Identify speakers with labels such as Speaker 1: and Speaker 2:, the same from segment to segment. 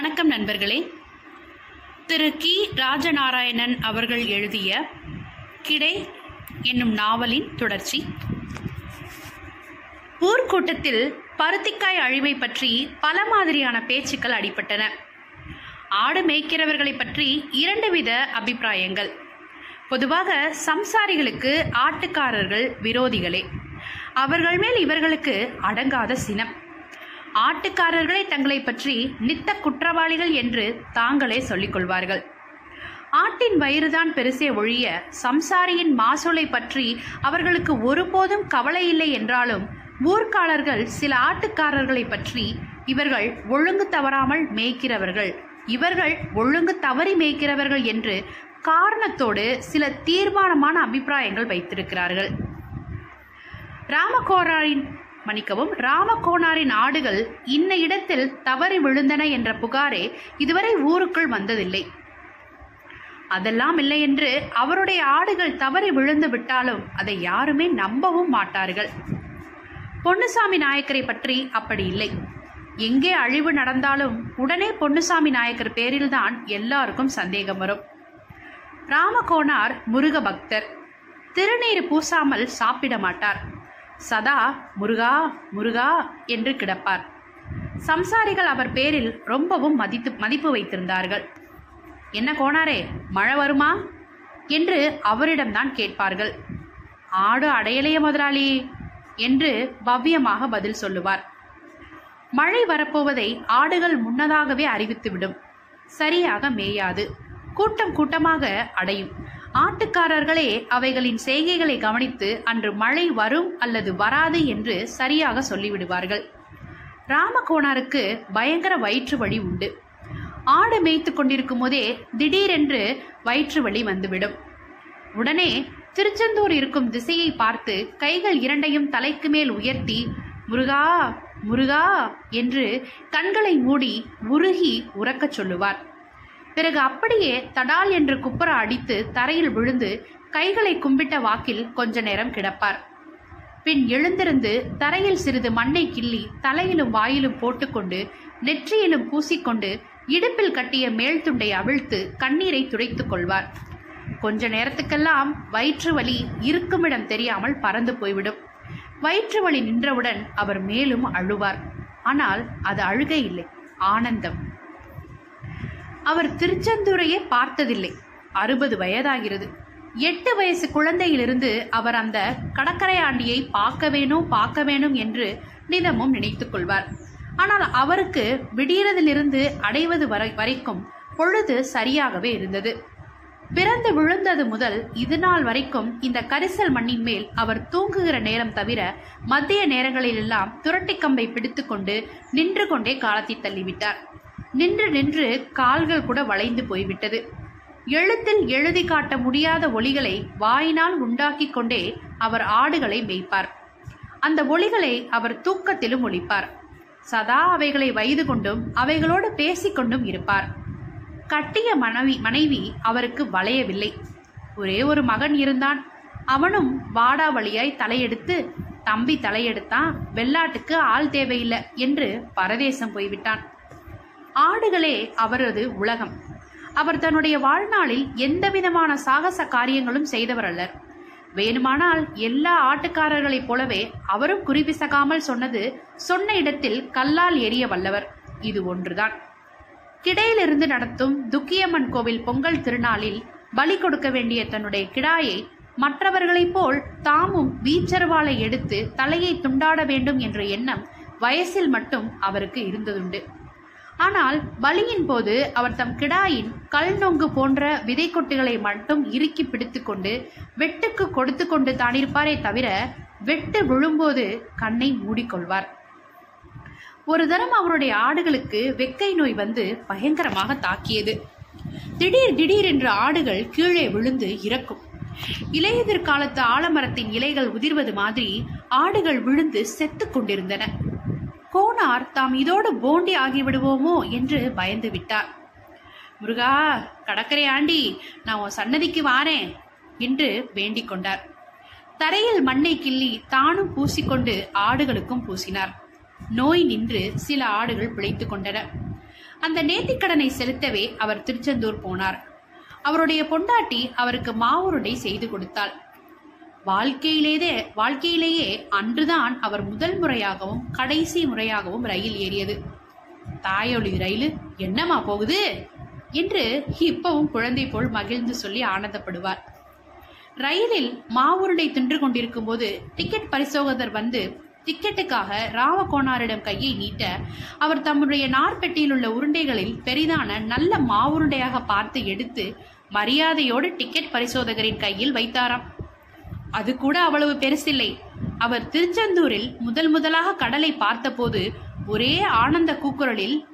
Speaker 1: வணக்கம் நண்பர்களே. திரு கி. ராஜநாராயணன் அவர்கள் எழுதிய கிடை என்னும் நாவலின் தொடர்ச்சி. ஊர்க்கூட்டத்தில் பருத்திக்காய் அழிவை பற்றி பல மாதிரியான பேச்சுக்கள் அடிபட்டன. ஆடு மேய்க்கிறவர்களை பற்றி இரண்டு வித அபிப்பிராயங்கள். பொதுவாக சம்சாரிகளுக்கு ஆட்டுக்காரர்கள் விரோதிகளே. அவர்கள் மேல் இவர்களுக்கு அடங்காத சினம். ஆட்டுக்காரர்களே தங்களை பற்றி நித்த குற்றவாளிகள் என்று தாங்களே சொல்லிக் கொள்வார்கள். ஆட்டின் வயிறுதான் பெருசே ஒழிய சம்சாரியின் மாசூலை பற்றி அவர்களுக்கு ஒருபோதும் கவலை இல்லை என்றாலும் ஊர்க்காலர்கள் சில ஆட்டுக்காரர்களை பற்றி இவர்கள் ஒழுங்கு தவறாமல் மேய்க்கிறவர்கள் இவர்கள் ஒழுங்கு தவறி மேய்க்கிறவர்கள் என்று காரணத்தோடு சில தீர்மானமான அபிப்பிராயங்கள் வைத்திருக்கிறார்கள். ராமகோராரின் மன்னிக்கவும் ராமகோணாரின் ஆடுகள் இன்ன இடத்தில் தவறி விழுந்தன என்ற புகாரே இதுவரை ஊருக்குள் வந்ததில்லை. அதெல்லாம் இல்லை என்று அவருடைய ஆடுகள் தவறி விழுந்து விட்டாலும் அதை யாருமே நம்பவும் மாட்டார்கள். பொன்னுசாமி நாயக்கரை பற்றி அப்படி இல்லை. எங்கே அழிவு நடந்தாலும் உடனே பொன்னுசாமி நாயக்கர் பேரில்தான் எல்லாருக்கும் சந்தேகம் வரும். ராமகோணார் முருக பக்தர் திருநீர் பூசாமல் சாப்பிட மாட்டார். சதா முருகா முருகா என்று கிடப்பார். சம்சாரிகள் அவர் பேரில் ரொம்பவும் மதித்து மதிப்பு வைத்திருந்தார்கள். என்ன கோனாரே மழை வருமா? என்று அவரிடம்தான் கேட்பார்கள். ஆடு அடையலைய முதலாளி என்று பவ்யமாக பதில் சொல்லுவார். மழை வரப்போவதை ஆடுகள் முன்னதாகவே அறிவித்துவிடும். சரியாக மேயாது. கூட்டம் கூட்டமாக அடையும். ஆட்டுக்காரர்களே அவைகளின் செய்கைகளை கவனித்து அன்று மழை வரும் அல்லது வராது என்று சரியாக சொல்லிவிடுவார்கள். ராமகோணாருக்கு பயங்கர வயிற்று வலி உண்டு. ஆடு மேய்த்து கொண்டிருக்கும் போதே திடீரென்று வயிற்று வலி வந்துவிடும். உடனே திருச்செந்தூர் இருக்கும் திசையை பார்த்து கைகள் இரண்டையும் தலைக்கு மேல் உயர்த்தி முருகா முருகா என்று கண்களை மூடி உருகி உறக்கச் சொல்லுவார். பிறகு அப்படியே தடால் என்று குப்புற அடித்து தரையில் விழுந்து கைகளை கும்பிட்ட வாக்கில் கொஞ்ச நேரம் கிடப்பார். பின் எழுந்திருந்து தரையில் சிறிது மண்ணை கிள்ளி தலையிலும் வாயிலும் போட்டுக்கொண்டு நெற்றியிலும் பூசிக்கொண்டு இடுப்பில் கட்டிய மேல் துண்டை அவிழ்த்து கண்ணீரை துடைத்துக் கொள்வார். கொஞ்ச நேரத்துக்கெல்லாம் வயிற்று வலி இருக்குமிடம் தெரியாமல் பறந்து போய்விடும். வயிற்று வலி நின்றவுடன் அவர் மேலும் அழுவார். ஆனால் அது அழுகை இல்லை ஆனந்தம். அவர் திருச்செந்தூரையே பார்த்ததில்லை. அறுபது வயதாகிறது. எட்டு வயசு குழந்தையிலிருந்து அவர் அந்த கடற்கரை ஆண்டியை பார்க்க வேணும் பார்க்க வேணும் என்று நிதமும் நினைத்துக் கொள்வார். ஆனால் அவருக்கு விடியறதிலிருந்து அடைவது வரை வரைக்கும் பொழுது சரியாகவே இருந்தது. பிறந்து விழுந்தது முதல் இது நாள் வரைக்கும் இந்த கரிசல் மண்ணின் மேல் அவர் தூங்குகிற நேரம் தவிர மத்திய நேரங்களிலெல்லாம் துரட்டி கம்பை பிடித்துக்கொண்டு நின்று கொண்டே காலத்தை தள்ளிவிட்டார். நின்று நின்று கால்கள் கூட வளைந்து போய்விட்டது. எழுத்தில் எழுதி காட்ட முடியாத ஒளிகளை வாயினால் உண்டாக்கி கொண்டே அவர் ஆடுகளை மேய்ப்பார். அந்த ஒளிகளை அவர் தூக்கத்திலும் ஒழிப்பார் சதா அவைகளை வயது கொண்டும் அவைகளோடு பேசிக்கொண்டும் இருப்பார். கட்டிய மனைவி மனைவி அவருக்கு வளையவில்லை. ஒரே ஒரு மகன் இருந்தான். அவனும் வாடா வழியாய் தலையெடுத்து தம்பி தலையெடுத்தான் வெள்ளாட்டுக்கு ஆள் தேவையில்லை என்று பரதேசம் போய்விட்டான். ஆடுகளே அவரது உலகம். அவர் தன்னுடைய வாழ்நாளில் எந்த விதமான சாகச காரியங்களும் செய்தவர் அல்லர். வேணுமானால் எல்லா ஆட்டுக்காரர்களைப் போலவே அவரும் குறிப்பிசகாமல் சொன்னது சொன்ன இடத்தில் கல்லால் எரிய வல்லவர். இது ஒன்றுதான். கிடையிலிருந்து நடத்தும் துக்கியம்மன் கோவில் பொங்கல் திருநாளில் பலி கொடுக்க வேண்டிய தன்னுடைய கிடாயை மற்றவர்களைப் போல் தாமும் வீச்சர்வாளை எடுத்து தலையை துண்டாட வேண்டும் என்ற எண்ணம் வயசில் மட்டும் அவருக்கு இருந்ததுண்டு. ஆனால் பலியின் போது அவர் தம் கிடாயின் கல் நொங்கு போன்ற விதை கொட்டுகளை மட்டும் இறுக்கி பிடித்துக்கொண்டு வெட்டுக்கு கொடுத்து கொண்டு தானிருப்பாரே தவிர வெட்டு விழும்போது கண்ணை மூடிக்கொள்வார். ஒரு தரம் அவருடைய ஆடுகளுக்கு வெக்கை நோய் வந்து பயங்கரமாக தாக்கியது. திடீர் திடீர் என்று ஆடுகள் கீழே விழுந்து இறக்கும். இலையுதிர் காலத்து ஆலமரத்தின் இலைகள் உதிர்வது மாதிரி ஆடுகள் விழுந்து செத்து கொண்டிருந்தன. கோனார் தாம் இதோடு போண்டி ஆகிவிடுவோமோ என்று பயந்து விட்டார். முருகா கடற்கரை ஆண்டி நான் உன் சன்னதிக்கு வாரேன் என்று வேண்டிக் கொண்டார். தரையில் மண்ணை கிள்ளி தானும் பூசிக்கொண்டு ஆடுகளுக்கும் பூசினார். நோய் நின்று சில ஆடுகள் பிழைத்துக் கொண்டன. அந்த நேர்த்திக்கடனை செலுத்தவே அவர் திருச்செந்தூர் போனார். அவருடைய பொண்டாட்டி அவருக்கு மாவுருடை செய்து கொடுத்தாள். வாழ்க்கையிலேயே வாழ்க்கையிலேயே அன்றுதான் அவர் முதல் முறையாகவும் கடைசி முறையாகவும் ரயில் ஏறியது. தாயொளி ரயிலு என்னமா போகுது? என்று இப்பவும் குழந்தை போல் மகிழ்ந்து சொல்லி ஆனந்தப்படுவார். ரயிலில் மாவுருடை தின்று கொண்டிருக்கும் போது டிக்கெட் பரிசோதகர் வந்து டிக்கெட்டுக்காக ராமகோணாரிடம் கையை நீட்ட அவர் தம்முடைய நார்பெட்டியில் உள்ள உருண்டைகளில் பெரிதான நல்ல மாவுருண்டையாக பார்த்து எடுத்து மரியாதையோடு டிக்கெட் பரிசோதகரின் கையில் வைத்தாராம். அது கூட அவ்வளவு பெருசில்லை. அவர் திருச்செந்தூரில் முதல் முதலாக கடலை பார்த்தபோது ஒரே ஆனந்த கூக்குரலில்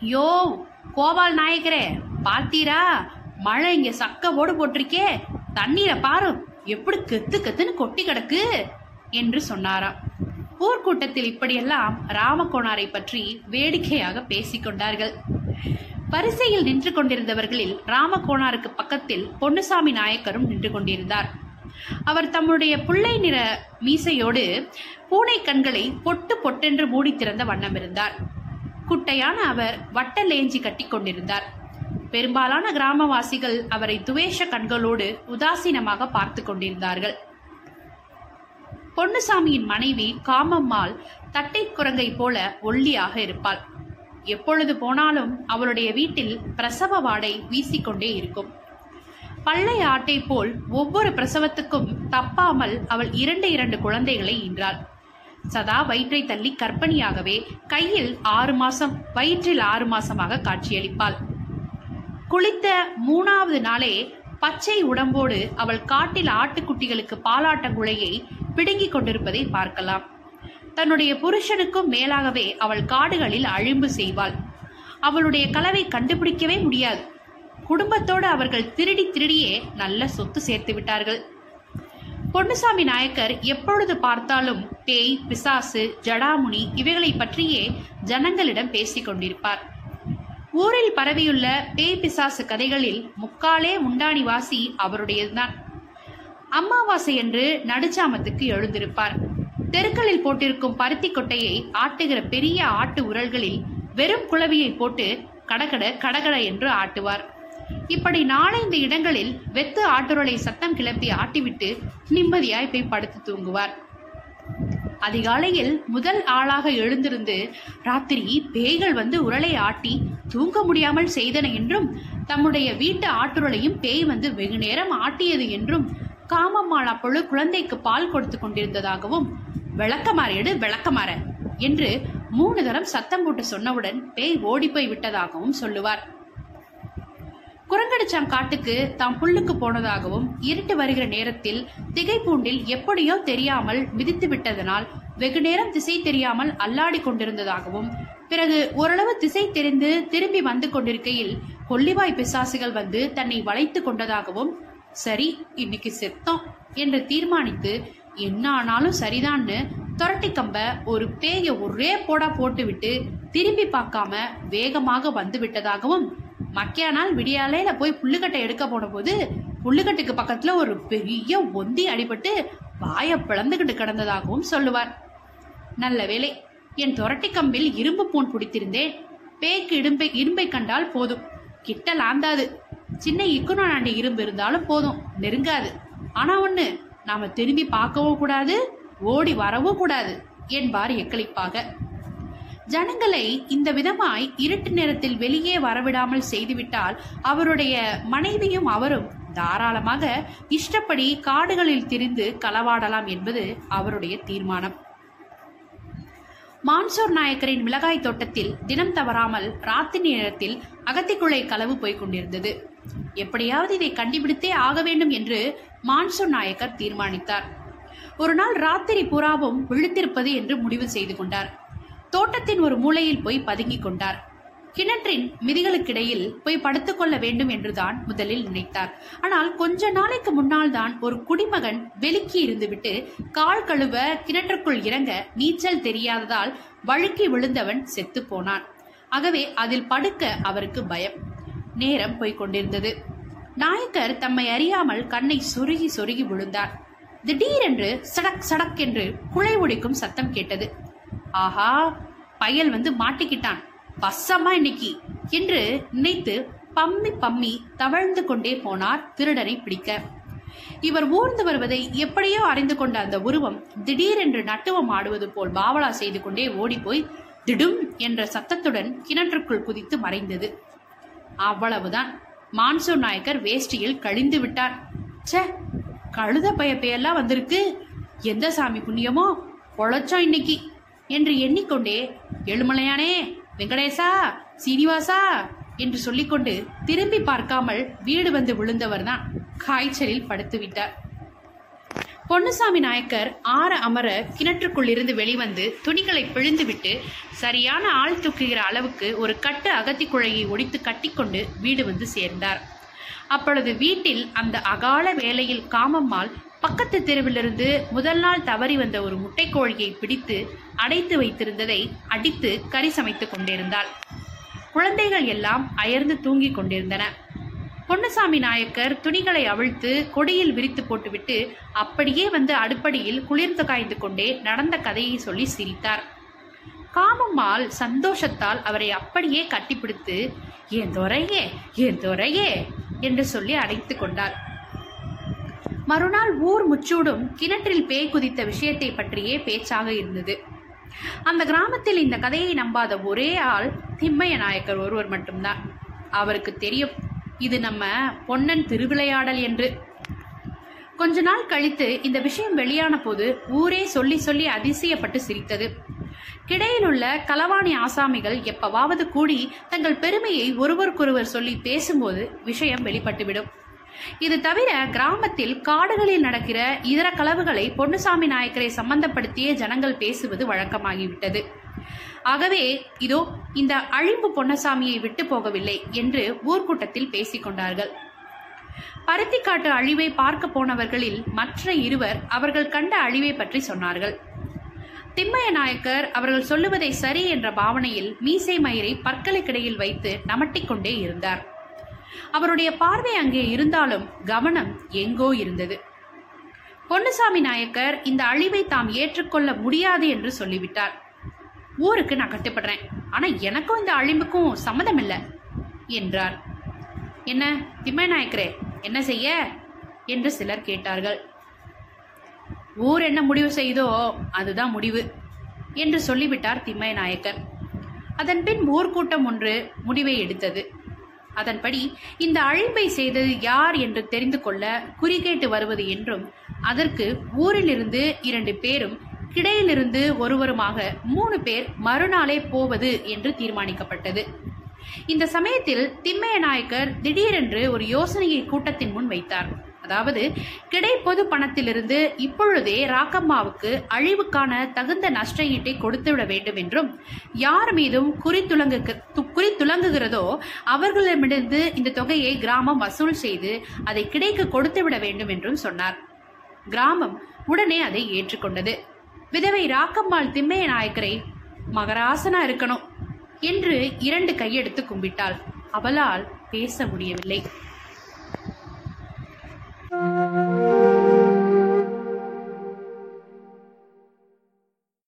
Speaker 1: யோ கோபால் நாயக்கரே பார்த்தீரா? மழை இங்க சக்க ஓடு போட்டிருக்கே. தண்ணீரை பாரு. எப்படி கெத்து கெத்துன்னு கொட்டி கிடக்கு. என்று சொன்னாராம். ஊர்க்கூட்டத்தில் இப்படியெல்லாம் ராமகோணாரை பற்றி வேடிக்கையாக பேசிக் கொண்டார்கள். வரிசையில் நின்று கொண்டிருந்தவர்களில் ராமகோணாருக்கு பக்கத்தில் பொன்னுசாமி நாயக்கரும் நின்று கொண்டிருந்தார். அவர் தம்முடைய புள்ளை நிற மீசையோடு பூனை கண்களை பொட்டு பொட்டென்று மூடி திறந்த வண்ணம் இருந்தார். குட்டையான அவர் வட்ட லேஞ்சி கட்டி கொண்டிருந்தார். பெரும்பாலான கிராமவாசிகள் அவரை துவேஷ கண்களோடு உதாசீனமாக பார்த்து கொண்டிருந்தார்கள். பொன்னுசாமியின் மனைவி காமம்மாள் தட்டை குரங்கை போல ஒல்லியாக இருப்பாள். எப்பொழுது போனாலும் அவளுடைய வீட்டில் பிரசவ வாடை வீசிக்கொண்டே இருக்கும். பள்ளை ஆட்டை போல் ஒவ்வொரு பிரசவத்துக்கும் தப்பாமல் அவள் இரண்டு இரண்டு குழந்தைகளை ஈன்றாள். சதா வயிற்றை தள்ளி கற்பனியாகவே கையில் ஆறு மாசம் வயிற்றில் ஆறு மாசமாக காட்சியளிப்பாள். குளித்த மூணாவது நாளே பச்சை உடம்போடு அவள் காட்டில் ஆட்டுக்குட்டிகளுக்கு பாலாட்ட குழையை பிடுங்கிக் கொண்டிருப்பதை பார்க்கலாம். தன்னுடைய புருஷனுக்கும் மேலாகவே அவள் காடுகளில் அழிம்பு செய்வாள். அவளுடைய கலவை கண்டுபிடிக்கவே முடியாது. குடும்பத்தோடு அவர்கள் திருடி திருடியே நல்ல சொத்து சேர்த்து விட்டார்கள். பொன்னுசாமி நாயக்கர் எப்பொழுது பார்த்தாலும் பேய் பிசாசு ஜடாமுனி இவைகளை பற்றியே ஜனங்களிடம் பேசிக் கொண்டிருப்பார். ஊரில் பரவியுள்ள பேய் பிசாசு கதைகளில் முக்காலே முண்டாணிவாசி அவருடையதுதான். அமாவாசை என்று நடுச்சாமத்துக்கு எழுந்திருப்பார். தெருக்களில் போட்டிருக்கும் பருத்தி கொட்டையை ஆட்டுகிற பெரிய ஆட்டு உரல்களில் வெறும் குளவியை போட்டு கடகட கடகட என்று ஆட்டுவார். இப்படி நாலந்து இடங்களில் வெத்து ஆட்டுரலை சத்தம் கிளப்பி ஆட்டிவிட்டு நிம்மதியாய் போய் படுத்து தூங்குவார். அதிகாலையில் முதல் ஆளாக எழுந்திருந்து ராத்திரி பேய்கள் வந்து உரலை ஆட்டி தூங்க முடியாமல் செய்தன என்றும் தம்முடைய வீட்டு ஆட்டுரலையும் பேய் வந்து வெகு நேரம் ஆட்டியது என்றும் காமம்மாள் அப்பொழுது குழந்தைக்கு பால் கொடுத்து கொண்டிருந்ததாகவும் விளக்கமாறு எடு விளக்கமாற என்று மூணு தரம் சத்தம் போட்டு சொன்னவுடன் பேய் ஓடிப்போய் விட்டதாகவும் சொல்லுவார். குரங்கடிச்சான் காட்டுக்கு தாம் புல்லுக்கு போனதாகவும் இருட்டு வருகிற நேரத்தில் திகைப்பூண்டில் எப்படியோ தெரியாமல் மிதித்து விட்டதனால் வெகு நேரம் திசை தெரியாமல் அல்லாடி கொண்டிருந்ததாகவும் பிறகு ஓரளவு திசை தெரிந்து திரும்பி வந்து கொண்டிருக்கையில் கொல்லிவாய் பிசாசுகள் வந்து தன்னை வளைத்து கொண்டதாகவும் சரி இன்னைக்கு செத்தோம் என்று தீர்மானித்து என்ன ஆனாலும் சரிதான்னு துரட்டி கம்ப ஒரு பேய ஒரே போடா போட்டுவிட்டு திரும்பி பார்க்காம வேகமாக வந்து விட்டதாகவும் மக்கியானால் விடியாலையில் போய் புல்லுக்கட்டை எடுக்க போன போது புல்லுக்கட்டுக்கு ஒரு பெரிய ஒந்தி அடிபட்டு வாயை பிளந்துக்கிட்டு கிடந்ததாகவும் சொல்லுவார். நல்ல வேலை என் துரட்டி கம்பில் இரும்பு பூன் பிடித்திருந்தேன். பேய்க்கு இடும்பை இரும்பை கண்டால் போதும். கிட்ட லாந்தாது சின்ன இக்குனாண்டி இரும்பு இருந்தாலும் போதும். நெருங்காது. ஆனா ஒன்று நாம திரும்பி பார்க்கவும் கூடாது ஓடி வரவும் கூடாது என்பார் எக்களிப்பாக. ஜனங்களை இந்த விதமாய் இருட்டு நேரத்தில் வெளியே வரவிடாமல் செய்துவிட்டால் அவருடைய மனைவியும் அவரும் தாராளமாக இஷ்டப்படி காடுகளில் திரிந்து களவாடலாம் என்பது அவருடைய தீர்மானம். மான்சூர் நாயக்கரின் மிளகாய் தோட்டத்தில் தினம் தவறாமல் ராத்திரி நேரத்தில் அகத்திக்குள்ளை களவு போய்க் கொண்டிருந்தது. எப்படியாவது இதை கண்டுபிடித்தே ஆக வேண்டும் என்று மான்சூர் நாயக்கர் தீர்மானித்தார். ஒரு நாள் ராத்திரி புறாவும் விழித்திருப்பது என்று முடிவு செய்து கொண்டார். தோட்டத்தின் ஒரு மூலையில் போய் பதுங்கிக் கொண்டார். கிணற்றின் மிதிகளுக்கிடையில் போய் படுத்துக்கொள்ள வேண்டும் என்றுதான் முதலில் நினைத்தார். ஆனால் கொஞ்ச நாளைக்கு முன்னால் தான் ஒரு குடிமகன் வெளுக்கி இருந்துவிட்டு கால் கழுவ கிணற்றுக்குள் இறங்க நீச்சல் தெரியாததால் வழுக்கி விழுந்தவன் செத்து போனான். ஆகவே அதில் படுக்க அவருக்கு பயம். நேரம் போய்க் கொண்டிருந்தது. நாயக்கர் தம்மை அறியாமல் கண்ணை சொருகி சொருகி விழுந்தார். திடீரென்று சடக் சடக் என்று குழை ஒடிக்கும் சத்தம் கேட்டது. ஆஹா பயல் வந்து மாட்டிக்கிட்டான். பசமா இன்னைக்கு. என்று நினைத்து பம்மி பம்மி தவழ்ந்து கொண்டே போனார் திருடனை பிடிக்க. இவர் ஊர்ந்து வருவதை எப்படியோ அறிந்து கொண்ட அந்த உருவம் திடீரென்று நட்டுவம் ஆடுவது போல் பாவலா செய்து கொண்டே ஓடிப்போய் திடும் என்ற சத்தத்துடன் கிணற்றுக்குள் குதித்து மறைந்தது. அவ்வளவுதான். மான்சூன் நாயக்கர் வேஷ்டியில் கழிந்து விட்டார். சே கழுத பயப்பையெல்லாம் வந்திருக்கு. எந்த சாமி புண்ணியமோ? பொழைச்சோம் இன்னைக்கு. என்று எண்ணிக்கொண்டே எழுமலையானே வெங்கடேசா சீனிவாசா என்று சொல்லிக்கொண்டு திரும்பி பார்க்காமல் வீடு வந்து விழுந்தவர்தான் காய்ச்சலில் படுத்து விட்டார். பொன்னுசாமி நாயக்கர் ஆற அமர கிணற்றுக்குள்ளிருந்து வெளிவந்து துணிகளை பிழிந்துவிட்டு சரியான ஆள் தூக்குகிற அளவுக்கு ஒரு கட்டு அகத்தி குழையை ஒடித்து கட்டிக்கொண்டு வீடு வந்து சேர்ந்தார். அப்பொழுது வீட்டில் அந்த அகால வேலையில் காமம்மாள் பக்கத்து தெருவிலிருந்து முதல் நாள் தவறி வந்த ஒரு முட்டைக்கோழியை பிடித்து அடைத்து வைத்திருந்ததை அடித்து கறி சமைத்துக் கொண்டிருந்தாள். குழந்தைகள் எல்லாம் அயர்ந்து தூங்கிக் கொண்டிருந்தன. பொன்னுசாமி நாயக்கர் துணிகளை அவிழ்த்து கொடியில் விரித்து போட்டுவிட்டு அப்படியே வந்து அடுப்படியில் குளிர்ந்து காய்ந்து கொண்டே நடந்த கதையை சொல்லி சிரித்தார். காமம்மாள் சந்தோஷத்தால் அவரை அப்படியே கட்டிப்பிடித்து என் துறையே? என் துறையே? என்று சொல்லி அடைத்து கொண்டார் மறுநாள் ஊர் முச்சூடும் கிணற்றில் பேய் குதித்த விஷயத்தை பற்றியே பேச்சாக இருந்தது. அந்த கிராமத்தில் இந்த கதையை நம்பாத ஒரே ஆள் திம்மைய நாயக்கர் ஒருவர் மட்டும்தான். அவருக்கு தெரியும் இது நம்ம பொன்னன் திருவிளையாடல் என்று. கொஞ்ச நாள் கழித்து இந்த விஷயம் வெளியான போது ஊரே சொல்லி சொல்லி அதிசயப்பட்டு சிரித்தது. கிடையிலுள்ள களவாணி ஆசாமிகள் எப்பவாவது கூடி தங்கள் பெருமையை ஒருவருக்கொருவர் சொல்லி பேசும்போது விஷயம் வெளிப்பட்டுவிடும். இது தவிர கிராமத்தில் காடுகளில் நடக்கிற இதர களவுகளை பொன்னுசாமி நாயக்கரை சம்பந்தப்படுத்தியே ஜனங்கள் பேசுவது வழக்கமாகிவிட்டது. ஆகவே இதோ இந்த அழிம்பு பொன்னசாமியை விட்டு போகவில்லை என்று ஊர்க்கூட்டத்தில் பேசிக்கொண்டார்கள் பருத்திக்காட்டு அழிவை பார்க்க போனவர்களில் மற்ற இருவர் அவர்கள் கண்ட அழிவை பற்றி சொன்னார்கள். திம்மைய நாயக்கர் அவர்கள் சொல்லுவதை சரி என்ற பாவனையில் மீசை மயிரை பற்களுக்கிடையில் வைத்து நமட்டிக்கொண்டே இருந்தார். அவருடைய பார்வை அங்கே இருந்தாலும் கவனம் எங்கோ இருந்தது. பொன்னுசாமி நாயக்கர் இந்த அழிவை தாம் ஏற்றுக்கொள்ள முடியாது என்று சொல்லிவிட்டார். ஊருக்கு நான் கட்டுப்படுறேன். ஆனா எனக்கும் இந்த அழிவுக்கும் சம்மதம் இல்லை என்றார். என்ன திம்மை நாயக்கரே என்ன செய்ய? என்று சிலர் கேட்டார்கள். ஊர் என்ன முடிவு செய்தோ அதுதான் முடிவு என்று சொல்லிவிட்டார் திம்மை நாயக்கர் அதன் பின் ஊர்க்கூட்டம் ஒன்று முடிவை எடுத்தது. அதன்படி இந்த அழிப்பை செய்தது யார் என்று தெரிந்து கொள்ள குறிகேட்டு வருவது என்றும் அதற்கு ஊரிலிருந்து இரண்டு பேரும் கிடையிலிருந்து ஒருவருமாக மூணு பேர் மறுநாளே போவது என்று தீர்மானிக்கப்பட்டது. இந்த சமயத்தில் திம்மைய நாயக்கர் திடீரென்று ஒரு யோசனையை கூட்டத்தின் முன் வைத்தார். அதாவது கிடை பொது பணத்திலிருந்து இப்பொழுதே ராக்கம்மாவுக்கு அழிவுக்கான தகுந்த நஷ்ட ஈட்டை கொடுத்துவிட வேண்டும் என்றும் யார் மீதும் குறித்துலங்கு குறித்துலங்குகிறதோ அவர்களிடமிருந்து இந்த தொகையை கிராமம் வசூல் செய்து அதை கிடைக்க கொடுத்துவிட வேண்டும் என்றும் சொன்னார். கிராமம் உடனே அதை ஏற்றுக்கொண்டது. விதவை ராக்கம்மாள் திம்மைய நாயக்கரை மகராசனா இருக்கணும் என்று இரண்டு கையெடுத்து கும்பிட்டாள். அவளால் பேச முடியவில்லை.